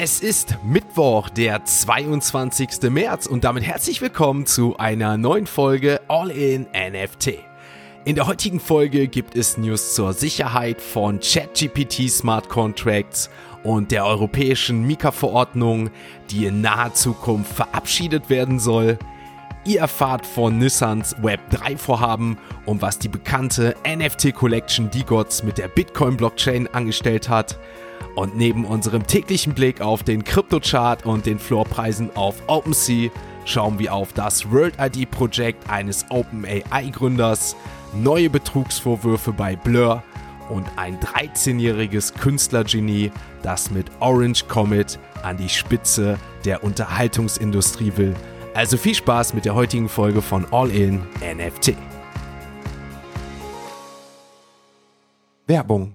Es ist Mittwoch, der 22. März und damit herzlich willkommen zu einer neuen Folge All in NFT. In der heutigen Folge gibt es News zur Sicherheit von ChatGPT Smart Contracts und der europäischen Mika-Verordnung, die in naher Zukunft verabschiedet werden soll. Ihr erfahrt von Nissans Web3-Vorhaben und was die bekannte NFT Collection DGOTS mit der Bitcoin-Blockchain angestellt hat. Und neben unserem täglichen Blick auf den Kryptochart und den Floorpreisen auf OpenSea schauen wir auf das World ID Projekt eines OpenAI-Gründers, neue Betrugsvorwürfe bei Blur und ein 13-jähriges Künstlergenie, das mit Orange Comet an die Spitze der Unterhaltungsindustrie will. Also viel Spaß mit der heutigen Folge von All In NFT. Werbung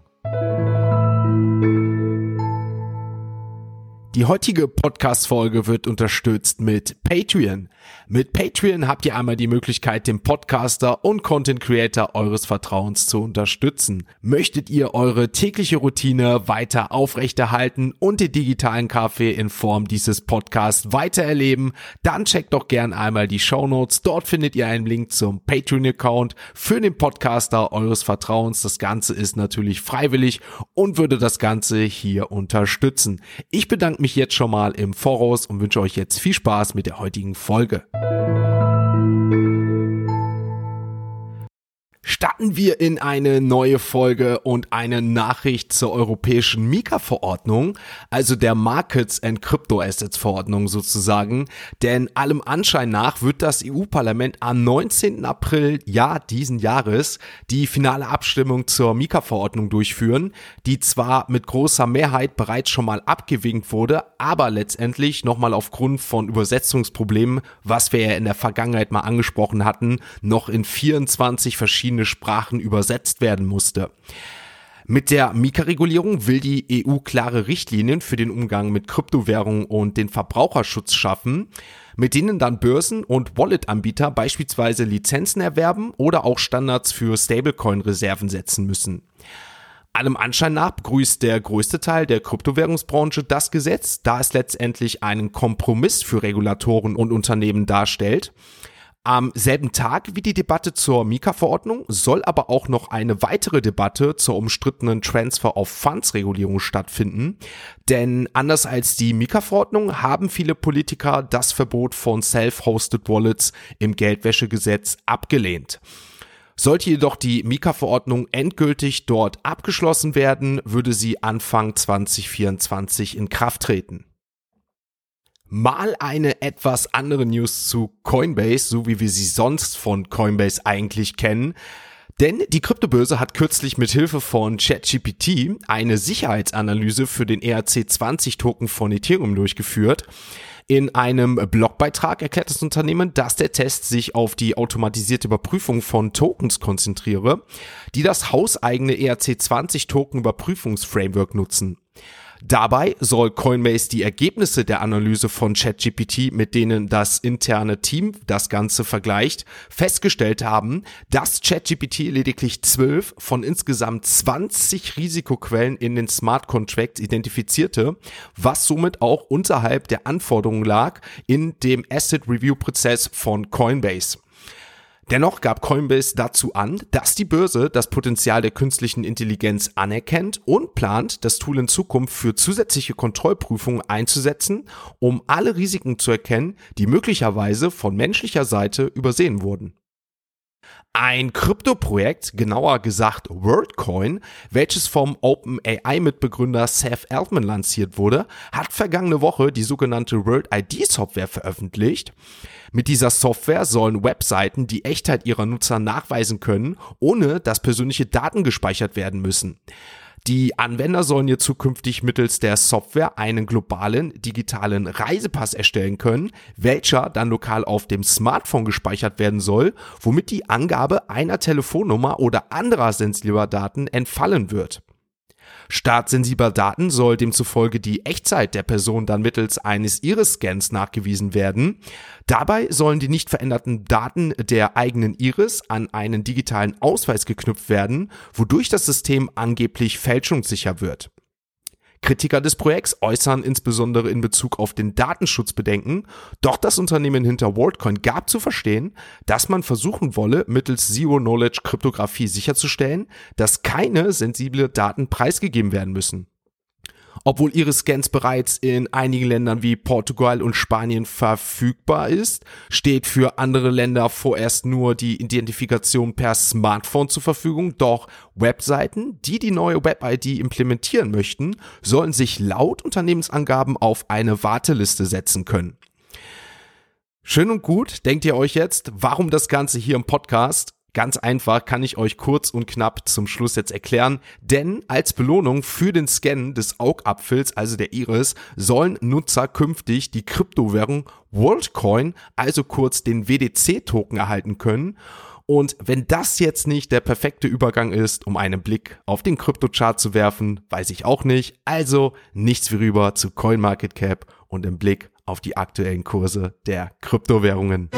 Die heutige Podcast-Folge wird unterstützt mit Patreon. Mit Patreon habt ihr einmal die Möglichkeit, den Podcaster und Content Creator eures Vertrauens zu unterstützen. Möchtet ihr eure tägliche Routine weiter aufrechterhalten und den digitalen Kaffee in Form dieses Podcasts weiter erleben, dann checkt doch gern einmal die Show Notes. Dort findet ihr einen Link zum Patreon-Account für den Podcaster eures Vertrauens. Das Ganze ist natürlich freiwillig und würde das Ganze hier unterstützen. Ich bedanke mich jetzt schon mal im Voraus und wünsche euch jetzt viel Spaß mit der heutigen Folge. Starten wir in eine neue Folge und eine Nachricht zur europäischen Mika-Verordnung, also der Markets and Crypto Assets Verordnung sozusagen. Denn allem Anschein nach wird das EU-Parlament am 19. April, ja, diesen Jahres, die finale Abstimmung zur Mika-Verordnung durchführen, die zwar mit großer Mehrheit bereits schon mal abgewinkt wurde, aber letztendlich nochmal aufgrund von Übersetzungsproblemen, was wir ja in der Vergangenheit mal angesprochen hatten, noch in 24 verschiedenen verschiedene Sprachen übersetzt werden musste. Mit der Mika-Regulierung will die EU klare Richtlinien für den Umgang mit Kryptowährungen und den Verbraucherschutz schaffen, mit denen dann Börsen und Wallet-Anbieter beispielsweise Lizenzen erwerben oder auch Standards für Stablecoin-Reserven setzen müssen. Allem Anschein nach begrüßt der größte Teil der Kryptowährungsbranche das Gesetz, da es letztendlich einen Kompromiss für Regulatoren und Unternehmen darstellt. Am selben Tag wie die Debatte zur Mika-Verordnung soll aber auch noch eine weitere Debatte zur umstrittenen Transfer of Funds Regulierung stattfinden. Denn anders als die Mika-Verordnung haben viele Politiker das Verbot von Self-Hosted Wallets im Geldwäschegesetz abgelehnt. Sollte jedoch die Mika-Verordnung endgültig dort abgeschlossen werden, würde sie Anfang 2024 in Kraft treten. Mal eine etwas andere News zu Coinbase, so wie wir sie sonst von Coinbase eigentlich kennen. Denn die Kryptobörse hat kürzlich mit Hilfe von ChatGPT eine Sicherheitsanalyse für den ERC20 Token von Ethereum durchgeführt. In einem Blogbeitrag erklärt das Unternehmen, dass der Test sich auf die automatisierte Überprüfung von Tokens konzentriere, die das hauseigene ERC20 Token Überprüfungsframework nutzen. Dabei soll Coinbase die Ergebnisse der Analyse von ChatGPT, mit denen das interne Team das Ganze vergleicht, festgestellt haben, dass ChatGPT lediglich 12 von insgesamt 20 Risikoquellen in den Smart Contracts identifizierte, was somit auch unterhalb der Anforderungen lag in dem Asset Review Prozess von Coinbase. Dennoch gab Coinbase dazu an, dass die Börse das Potenzial der künstlichen Intelligenz anerkennt und plant, das Tool in Zukunft für zusätzliche Kontrollprüfungen einzusetzen, um alle Risiken zu erkennen, die möglicherweise von menschlicher Seite übersehen wurden. Ein Kryptoprojekt, genauer gesagt WorldCoin, welches vom OpenAI-Mitbegründer Seth Altman lanciert wurde, hat vergangene Woche die sogenannte World ID Software veröffentlicht. Mit dieser Software sollen Webseiten die Echtheit ihrer Nutzer nachweisen können, ohne dass persönliche Daten gespeichert werden müssen. Die Anwender sollen hier zukünftig mittels der Software einen globalen digitalen Reisepass erstellen können, welcher dann lokal auf dem Smartphone gespeichert werden soll, womit die Angabe einer Telefonnummer oder anderer sensibler Daten entfallen wird. Startsensibler Daten soll demzufolge die Echtzeit der Person dann mittels eines Iris-Scans nachgewiesen werden. Dabei sollen die nicht veränderten Daten der eigenen Iris an einen digitalen Ausweis geknüpft werden, wodurch das System angeblich fälschungssicher wird. Kritiker des Projekts äußern insbesondere in Bezug auf den Datenschutz Bedenken, doch das Unternehmen hinter WorldCoin gab zu verstehen, dass man versuchen wolle, mittels Zero-Knowledge-Kryptographie sicherzustellen, dass keine sensible Daten preisgegeben werden müssen. Obwohl ihre Scans bereits in einigen Ländern wie Portugal und Spanien verfügbar ist, steht für andere Länder vorerst nur die Identifikation per Smartphone zur Verfügung. Doch Webseiten, die die neue Web-ID implementieren möchten, sollen sich laut Unternehmensangaben auf eine Warteliste setzen können. Schön und gut, denkt ihr euch jetzt, warum das Ganze hier im Podcast? Ganz einfach kann ich euch kurz und knapp zum Schluss jetzt erklären, denn als Belohnung für den Scan des Augapfels, also der Iris, sollen Nutzer künftig die Kryptowährung WorldCoin, also kurz den WDC-Token erhalten können. Und wenn das jetzt nicht der perfekte Übergang ist, um einen Blick auf den Kryptochart zu werfen, weiß ich auch nicht. Also nichts wie rüber zu CoinMarketCap und im Blick auf die aktuellen Kurse der Kryptowährungen.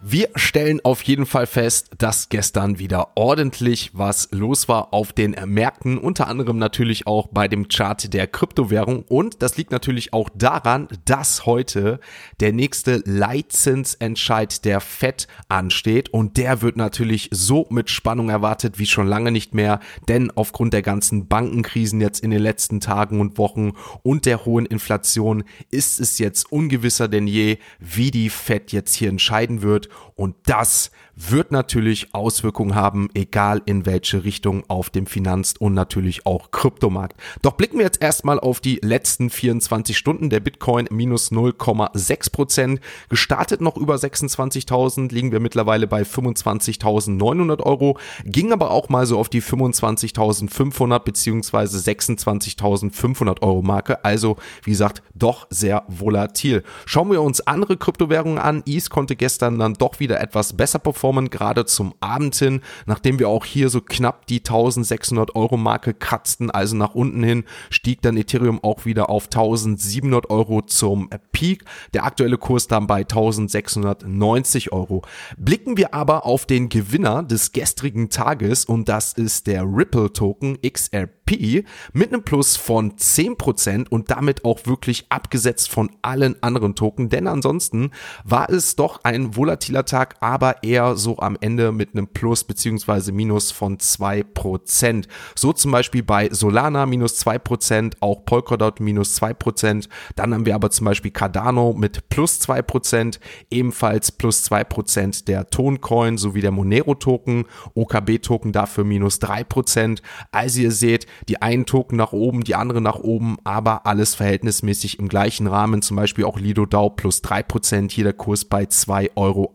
Wir stellen auf jeden Fall fest, dass gestern wieder ordentlich was los war auf den Märkten, unter anderem natürlich auch bei dem Chart der Kryptowährung. Und das liegt natürlich auch daran, dass heute der nächste Leitzinsentscheid der Fed ansteht. Und der wird natürlich so mit Spannung erwartet wie schon lange nicht mehr, denn aufgrund der ganzen Bankenkrisen jetzt in den letzten Tagen und Wochen und der hohen Inflation ist es jetzt ungewisser denn je, wie die Fed jetzt hier entscheiden wird und das wird natürlich Auswirkungen haben, egal in welche Richtung auf dem Finanz- und natürlich auch Kryptomarkt. Doch blicken wir jetzt erstmal auf die letzten 24 Stunden. Der Bitcoin minus 0,6 Prozent. Gestartet noch über 26.000, liegen wir mittlerweile bei 25.900 Euro. Ging aber auch mal so auf die 25.500 beziehungsweise 26.500 Euro Marke. Also, wie gesagt, doch sehr volatil. Schauen wir uns andere Kryptowährungen an. ETH konnte gestern dann doch wieder etwas besser performen performen, gerade zum Abend hin, nachdem wir auch hier so knapp die 1600 Euro Marke kratzten, also nach unten hin, stieg dann Ethereum auch wieder auf 1700 Euro zum Peak. Der aktuelle Kurs dann bei 1690 Euro. Blicken wir aber auf den Gewinner des gestrigen Tages und das ist der Ripple Token XRP. P mit einem Plus von 10% und damit auch wirklich abgesetzt von allen anderen Token, denn ansonsten war es doch ein volatiler Tag, aber eher so am Ende mit einem Plus beziehungsweise Minus von 2%. So zum Beispiel bei Solana minus 2%, auch Polkadot minus 2%, dann haben wir aber zum Beispiel Cardano mit plus 2%, ebenfalls plus 2% der Toncoin sowie der Monero Token, OKB Token dafür minus 3%. Also ihr seht, die einen Token nach oben, die andere nach oben, aber alles verhältnismäßig im gleichen Rahmen. Zum Beispiel auch Lido DAO plus 3%, hier der Kurs bei 2,31 Euro.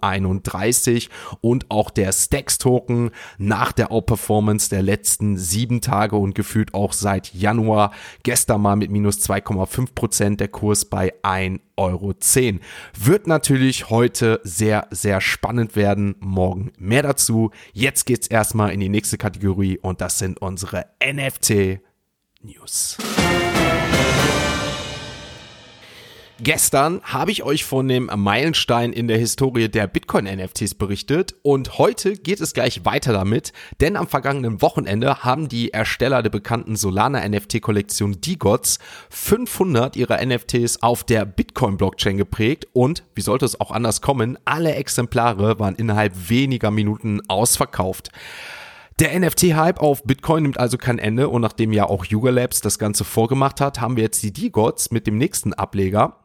Und auch der Stacks Token nach der Outperformance der letzten sieben Tage und gefühlt auch seit Januar. Gestern mal mit minus 2,5%, der Kurs bei 1 Euro 10. Wird natürlich heute sehr, sehr spannend werden. Morgen mehr dazu. Jetzt geht's erstmal in die nächste Kategorie und das sind unsere NFT News. Gestern habe ich euch von dem Meilenstein in der Historie der Bitcoin-NFTs berichtet und heute geht es gleich weiter damit, denn am vergangenen Wochenende haben die Ersteller der bekannten Solana-NFT-Kollektion DeGods 500 ihrer NFTs auf der Bitcoin-Blockchain geprägt und, wie sollte es auch anders kommen, alle Exemplare waren innerhalb weniger Minuten ausverkauft. Der NFT-Hype auf Bitcoin nimmt also kein Ende und nachdem ja auch Yuga Labs das Ganze vorgemacht hat, haben wir jetzt die D-Gods mit dem nächsten Ableger.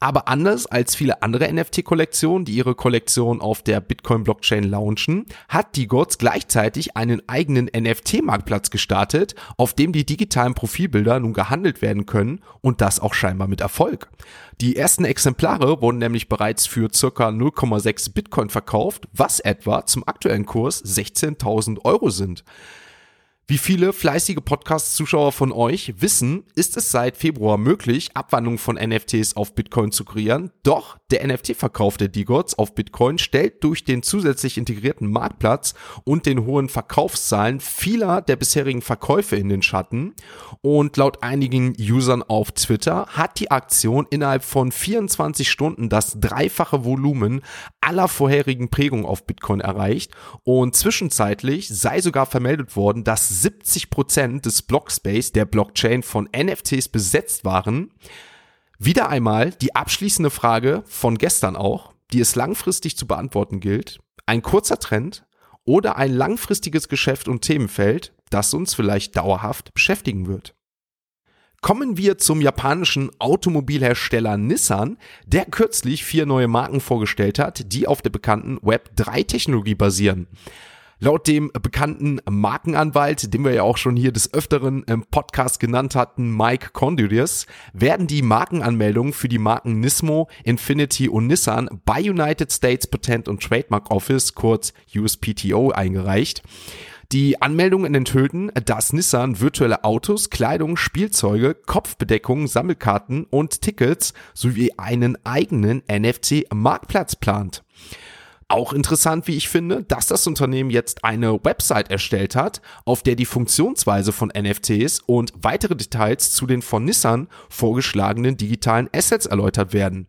Aber anders als viele andere NFT-Kollektionen, die ihre Kollektion auf der Bitcoin-Blockchain launchen, hat die Gods gleichzeitig einen eigenen NFT-Marktplatz gestartet, auf dem die digitalen Profilbilder nun gehandelt werden können und das auch scheinbar mit Erfolg. Die ersten Exemplare wurden nämlich bereits für circa 0,6 Bitcoin verkauft, was etwa zum aktuellen Kurs 16.000 Euro sind. Wie viele fleißige Podcast-Zuschauer von euch wissen, ist es seit Februar möglich, Abwandlungen von NFTs auf Bitcoin zu kreieren. Doch der NFT-Verkauf der D-Gods auf Bitcoin stellt durch den zusätzlich integrierten Marktplatz und den hohen Verkaufszahlen vieler der bisherigen Verkäufe in den Schatten. Und laut einigen Usern auf Twitter hat die Aktion innerhalb von 24 Stunden das dreifache Volumen aller vorherigen Prägungen auf Bitcoin erreicht. Und zwischenzeitlich sei sogar vermeldet worden, dass 70 Prozent des Blockspace der Blockchain von NFTs besetzt waren. Wieder einmal die abschließende Frage von gestern auch, die es langfristig zu beantworten gilt. Ein kurzer Trend oder ein langfristiges Geschäft und Themenfeld, das uns vielleicht dauerhaft beschäftigen wird. Kommen wir zum japanischen Automobilhersteller Nissan, der kürzlich vier neue Marken vorgestellt hat, die auf der bekannten Web3-Technologie basieren. Laut dem bekannten Markenanwalt, den wir ja auch schon hier des Öfteren im Podcast genannt hatten, Mike Condulius, werden die Markenanmeldungen für die Marken Nismo, Infinity und Nissan bei United States Patent und Trademark Office, kurz USPTO, eingereicht. Die Anmeldungen enthüllten, dass Nissan virtuelle Autos, Kleidung, Spielzeuge, Kopfbedeckungen, Sammelkarten und Tickets sowie einen eigenen NFC-Marktplatz plant. Auch interessant, wie ich finde, dass das Unternehmen jetzt eine Website erstellt hat, auf der die Funktionsweise von NFTs und weitere Details zu den von Nissan vorgeschlagenen digitalen Assets erläutert werden.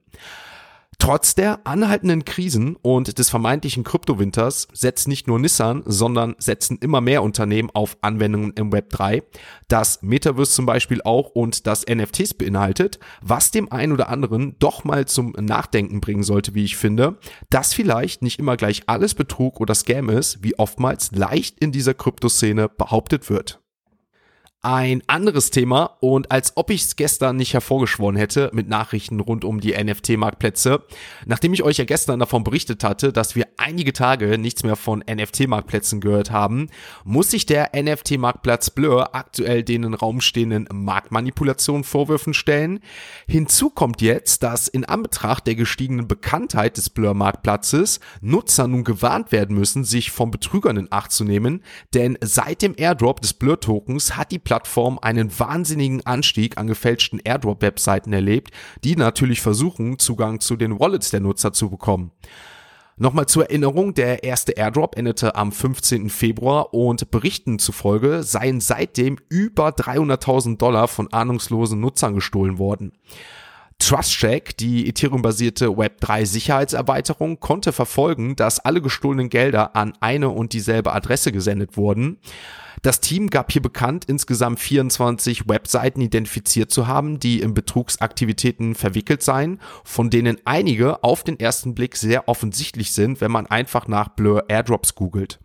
Trotz der anhaltenden Krisen und des vermeintlichen Kryptowinters setzt nicht nur Nissan, sondern setzen immer mehr Unternehmen auf Anwendungen im Web 3, das Metaverse zum Beispiel auch und das NFTs beinhaltet, was dem einen oder anderen doch mal zum Nachdenken bringen sollte, wie ich finde, dass vielleicht nicht immer gleich alles Betrug oder Scam ist, wie oftmals leicht in dieser Kryptoszene behauptet wird ein anderes Thema und als ob ich es gestern nicht hervorgeschworen hätte mit Nachrichten rund um die NFT-Marktplätze, nachdem ich euch ja gestern davon berichtet hatte, dass wir einige Tage nichts mehr von NFT-Marktplätzen gehört haben, muss sich der NFT-Marktplatz Blur aktuell den in Raum stehenden Marktmanipulationen Vorwürfen stellen. Hinzu kommt jetzt, dass in Anbetracht der gestiegenen Bekanntheit des Blur-Marktplatzes Nutzer nun gewarnt werden müssen, sich von Betrügern in Acht zu nehmen, denn seit dem Airdrop des Blur-Tokens hat die Plattform einen wahnsinnigen Anstieg an gefälschten Airdrop-Webseiten erlebt, die natürlich versuchen, Zugang zu den Wallets der Nutzer zu bekommen. Nochmal zur Erinnerung, der erste Airdrop endete am 15. Februar und Berichten zufolge seien seitdem über 300.000 Dollar von ahnungslosen Nutzern gestohlen worden. TrustCheck, die Ethereum-basierte Web3-Sicherheitserweiterung, konnte verfolgen, dass alle gestohlenen Gelder an eine und dieselbe Adresse gesendet wurden. Das Team gab hier bekannt, insgesamt 24 Webseiten identifiziert zu haben, die in Betrugsaktivitäten verwickelt seien, von denen einige auf den ersten Blick sehr offensichtlich sind, wenn man einfach nach Blur Airdrops googelt.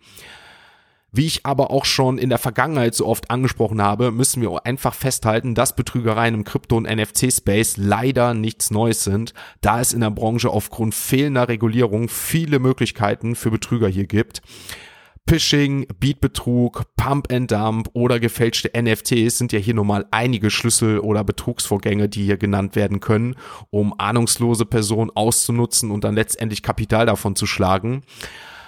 Wie ich aber auch schon in der Vergangenheit so oft angesprochen habe, müssen wir einfach festhalten, dass Betrügereien im Krypto- und NFC-Space leider nichts Neues sind, da es in der Branche aufgrund fehlender Regulierung viele Möglichkeiten für Betrüger hier gibt. Phishing, Beatbetrug, Pump and Dump oder gefälschte NFTs sind ja hier nun mal einige Schlüssel- oder Betrugsvorgänge, die hier genannt werden können, um ahnungslose Personen auszunutzen und dann letztendlich Kapital davon zu schlagen.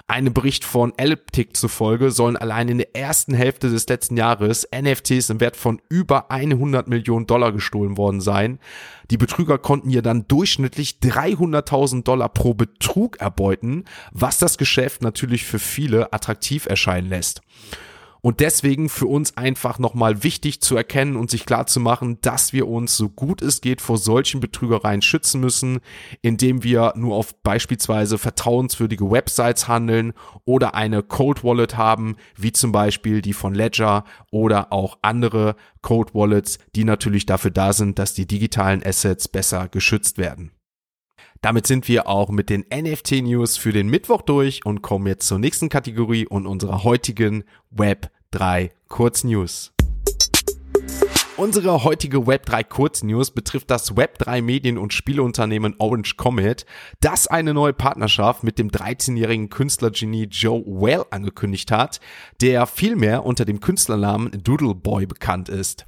Einem Bericht von Elliptic zufolge sollen allein in der ersten Hälfte des letzten Jahres NFTs im Wert von über 100 Millionen Dollar gestohlen worden sein. Die Betrüger konnten hier dann durchschnittlich 300.000 Dollar pro Betrug erbeuten, was das Geschäft natürlich für viele attraktiv erscheinen lässt. Und deswegen für uns einfach nochmal wichtig zu erkennen und sich klar zu machen, dass wir uns so gut es geht vor solchen Betrügereien schützen müssen, indem wir nur auf beispielsweise vertrauenswürdige Websites handeln oder eine Code Wallet haben, wie zum Beispiel die von Ledger oder auch andere Code Wallets, die natürlich dafür da sind, dass die digitalen Assets besser geschützt werden. Damit sind wir auch mit den NFT News für den Mittwoch durch und kommen jetzt zur nächsten Kategorie und unserer heutigen Web 3 Kurznews. Unsere heutige Web3 Kurznews betrifft das Web3 Medien- und Spieleunternehmen Orange Comet, das eine neue Partnerschaft mit dem 13-jährigen Künstlergenie Joe Well angekündigt hat, der vielmehr unter dem Künstlernamen Doodle Boy bekannt ist.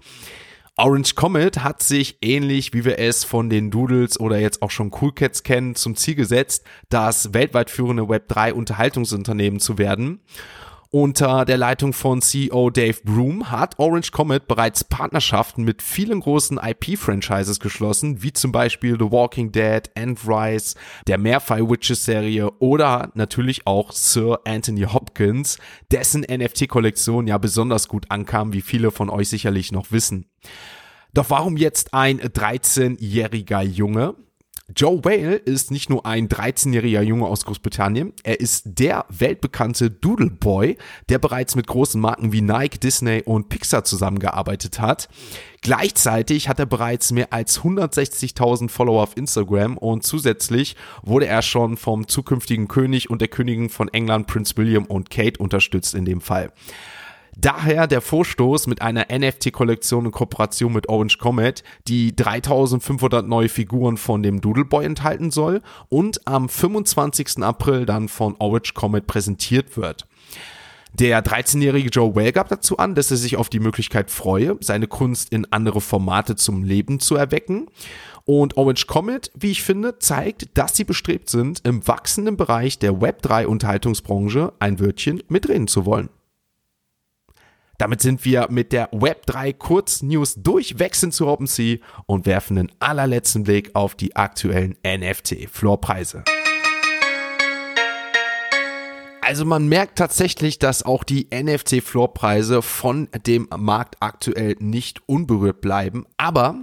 Orange Comet hat sich ähnlich wie wir es von den Doodles oder jetzt auch schon Cool Cats kennen, zum Ziel gesetzt, das weltweit führende Web3 Unterhaltungsunternehmen zu werden. Unter der Leitung von CEO Dave Broom hat Orange Comet bereits Partnerschaften mit vielen großen IP-Franchises geschlossen, wie zum Beispiel The Walking Dead, Rise, der Meerfire Witches Serie oder natürlich auch Sir Anthony Hopkins, dessen NFT-Kollektion ja besonders gut ankam, wie viele von euch sicherlich noch wissen. Doch warum jetzt ein 13-jähriger Junge? Joe Whale ist nicht nur ein 13-jähriger Junge aus Großbritannien, er ist der weltbekannte Doodle Boy, der bereits mit großen Marken wie Nike, Disney und Pixar zusammengearbeitet hat. Gleichzeitig hat er bereits mehr als 160.000 Follower auf Instagram und zusätzlich wurde er schon vom zukünftigen König und der Königin von England Prince William und Kate unterstützt in dem Fall. Daher der Vorstoß mit einer NFT-Kollektion in Kooperation mit Orange Comet, die 3500 neue Figuren von dem Doodleboy enthalten soll und am 25. April dann von Orange Comet präsentiert wird. Der 13-jährige Joe Well gab dazu an, dass er sich auf die Möglichkeit freue, seine Kunst in andere Formate zum Leben zu erwecken. Und Orange Comet, wie ich finde, zeigt, dass sie bestrebt sind, im wachsenden Bereich der Web3-Unterhaltungsbranche ein Wörtchen mitreden zu wollen. Damit sind wir mit der Web3 Kurznews durchwechseln zu OpenSea und werfen den allerletzten Blick auf die aktuellen NFT-Floorpreise. Also man merkt tatsächlich, dass auch die NFT-Floorpreise von dem Markt aktuell nicht unberührt bleiben. Aber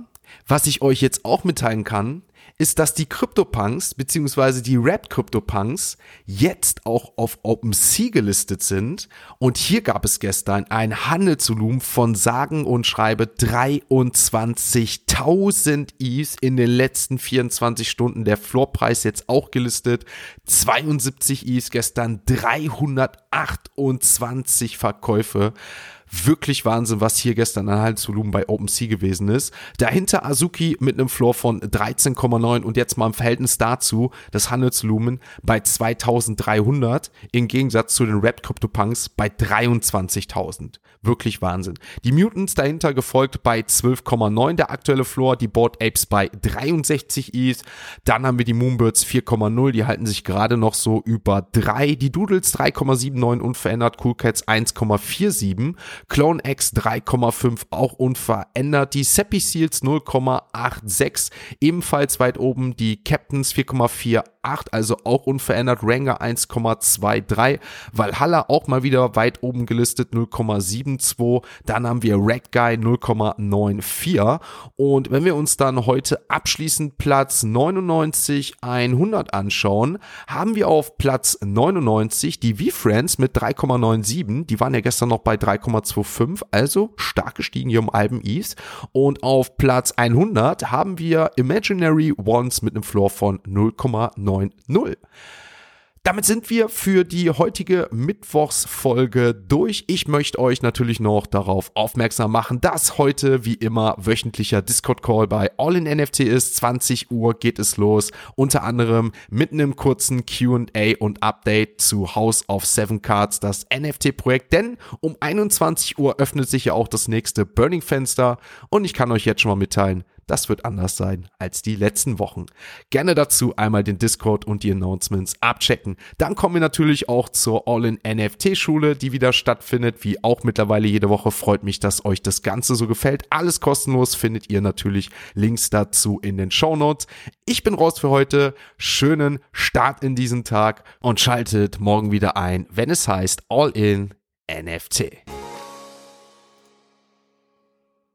was ich euch jetzt auch mitteilen kann, ist, dass die CryptoPunks beziehungsweise die Red CryptoPunks jetzt auch auf OpenSea gelistet sind. Und hier gab es gestern ein Handelsvolumen von sagen und schreibe 23.000 ETH in den letzten 24 Stunden. Der Floorpreis jetzt auch gelistet. 72 ETH gestern, 328 Verkäufe wirklich Wahnsinn, was hier gestern an Handelsvolumen bei OpenSea gewesen ist. Dahinter Azuki mit einem Floor von 13,9 und jetzt mal im Verhältnis dazu das Handelsvolumen bei 2300 im Gegensatz zu den Red CryptoPunks bei 23.000. Wirklich Wahnsinn. Die Mutants dahinter gefolgt bei 12,9 der aktuelle Floor, die Board Apes bei 63 ETH. Dann haben wir die Moonbirds 4,0, die halten sich gerade noch so über 3. Die Doodles 3,79 unverändert, Cool Cats 1,47. Clone X 3,5 auch unverändert. Die Seppi Seals 0,86 ebenfalls weit oben. Die Captains 4,48, also auch unverändert. Ranger 1,23. Valhalla auch mal wieder weit oben gelistet 0,72. Dann haben wir Red Guy 0,94. Und wenn wir uns dann heute abschließend Platz 99 100 anschauen, haben wir auf Platz 99 die V-Friends mit 3,97. Die waren ja gestern noch bei 3,2 2,25, also stark gestiegen hier um Alben East. Und auf Platz 100 haben wir Imaginary Ones mit einem Floor von 0,90. Damit sind wir für die heutige Mittwochsfolge durch. Ich möchte euch natürlich noch darauf aufmerksam machen, dass heute wie immer wöchentlicher Discord-Call bei All in NFT ist. 20 Uhr geht es los. Unter anderem mit einem kurzen Q&A und Update zu House of Seven Cards, das NFT-Projekt. Denn um 21 Uhr öffnet sich ja auch das nächste Burning-Fenster. Und ich kann euch jetzt schon mal mitteilen, das wird anders sein als die letzten Wochen. Gerne dazu einmal den Discord und die Announcements abchecken. Dann kommen wir natürlich auch zur All-in-NFT-Schule, die wieder stattfindet, wie auch mittlerweile jede Woche. Freut mich, dass euch das Ganze so gefällt. Alles kostenlos findet ihr natürlich Links dazu in den Show Notes. Ich bin raus für heute. Schönen Start in diesen Tag und schaltet morgen wieder ein, wenn es heißt All-in NFT.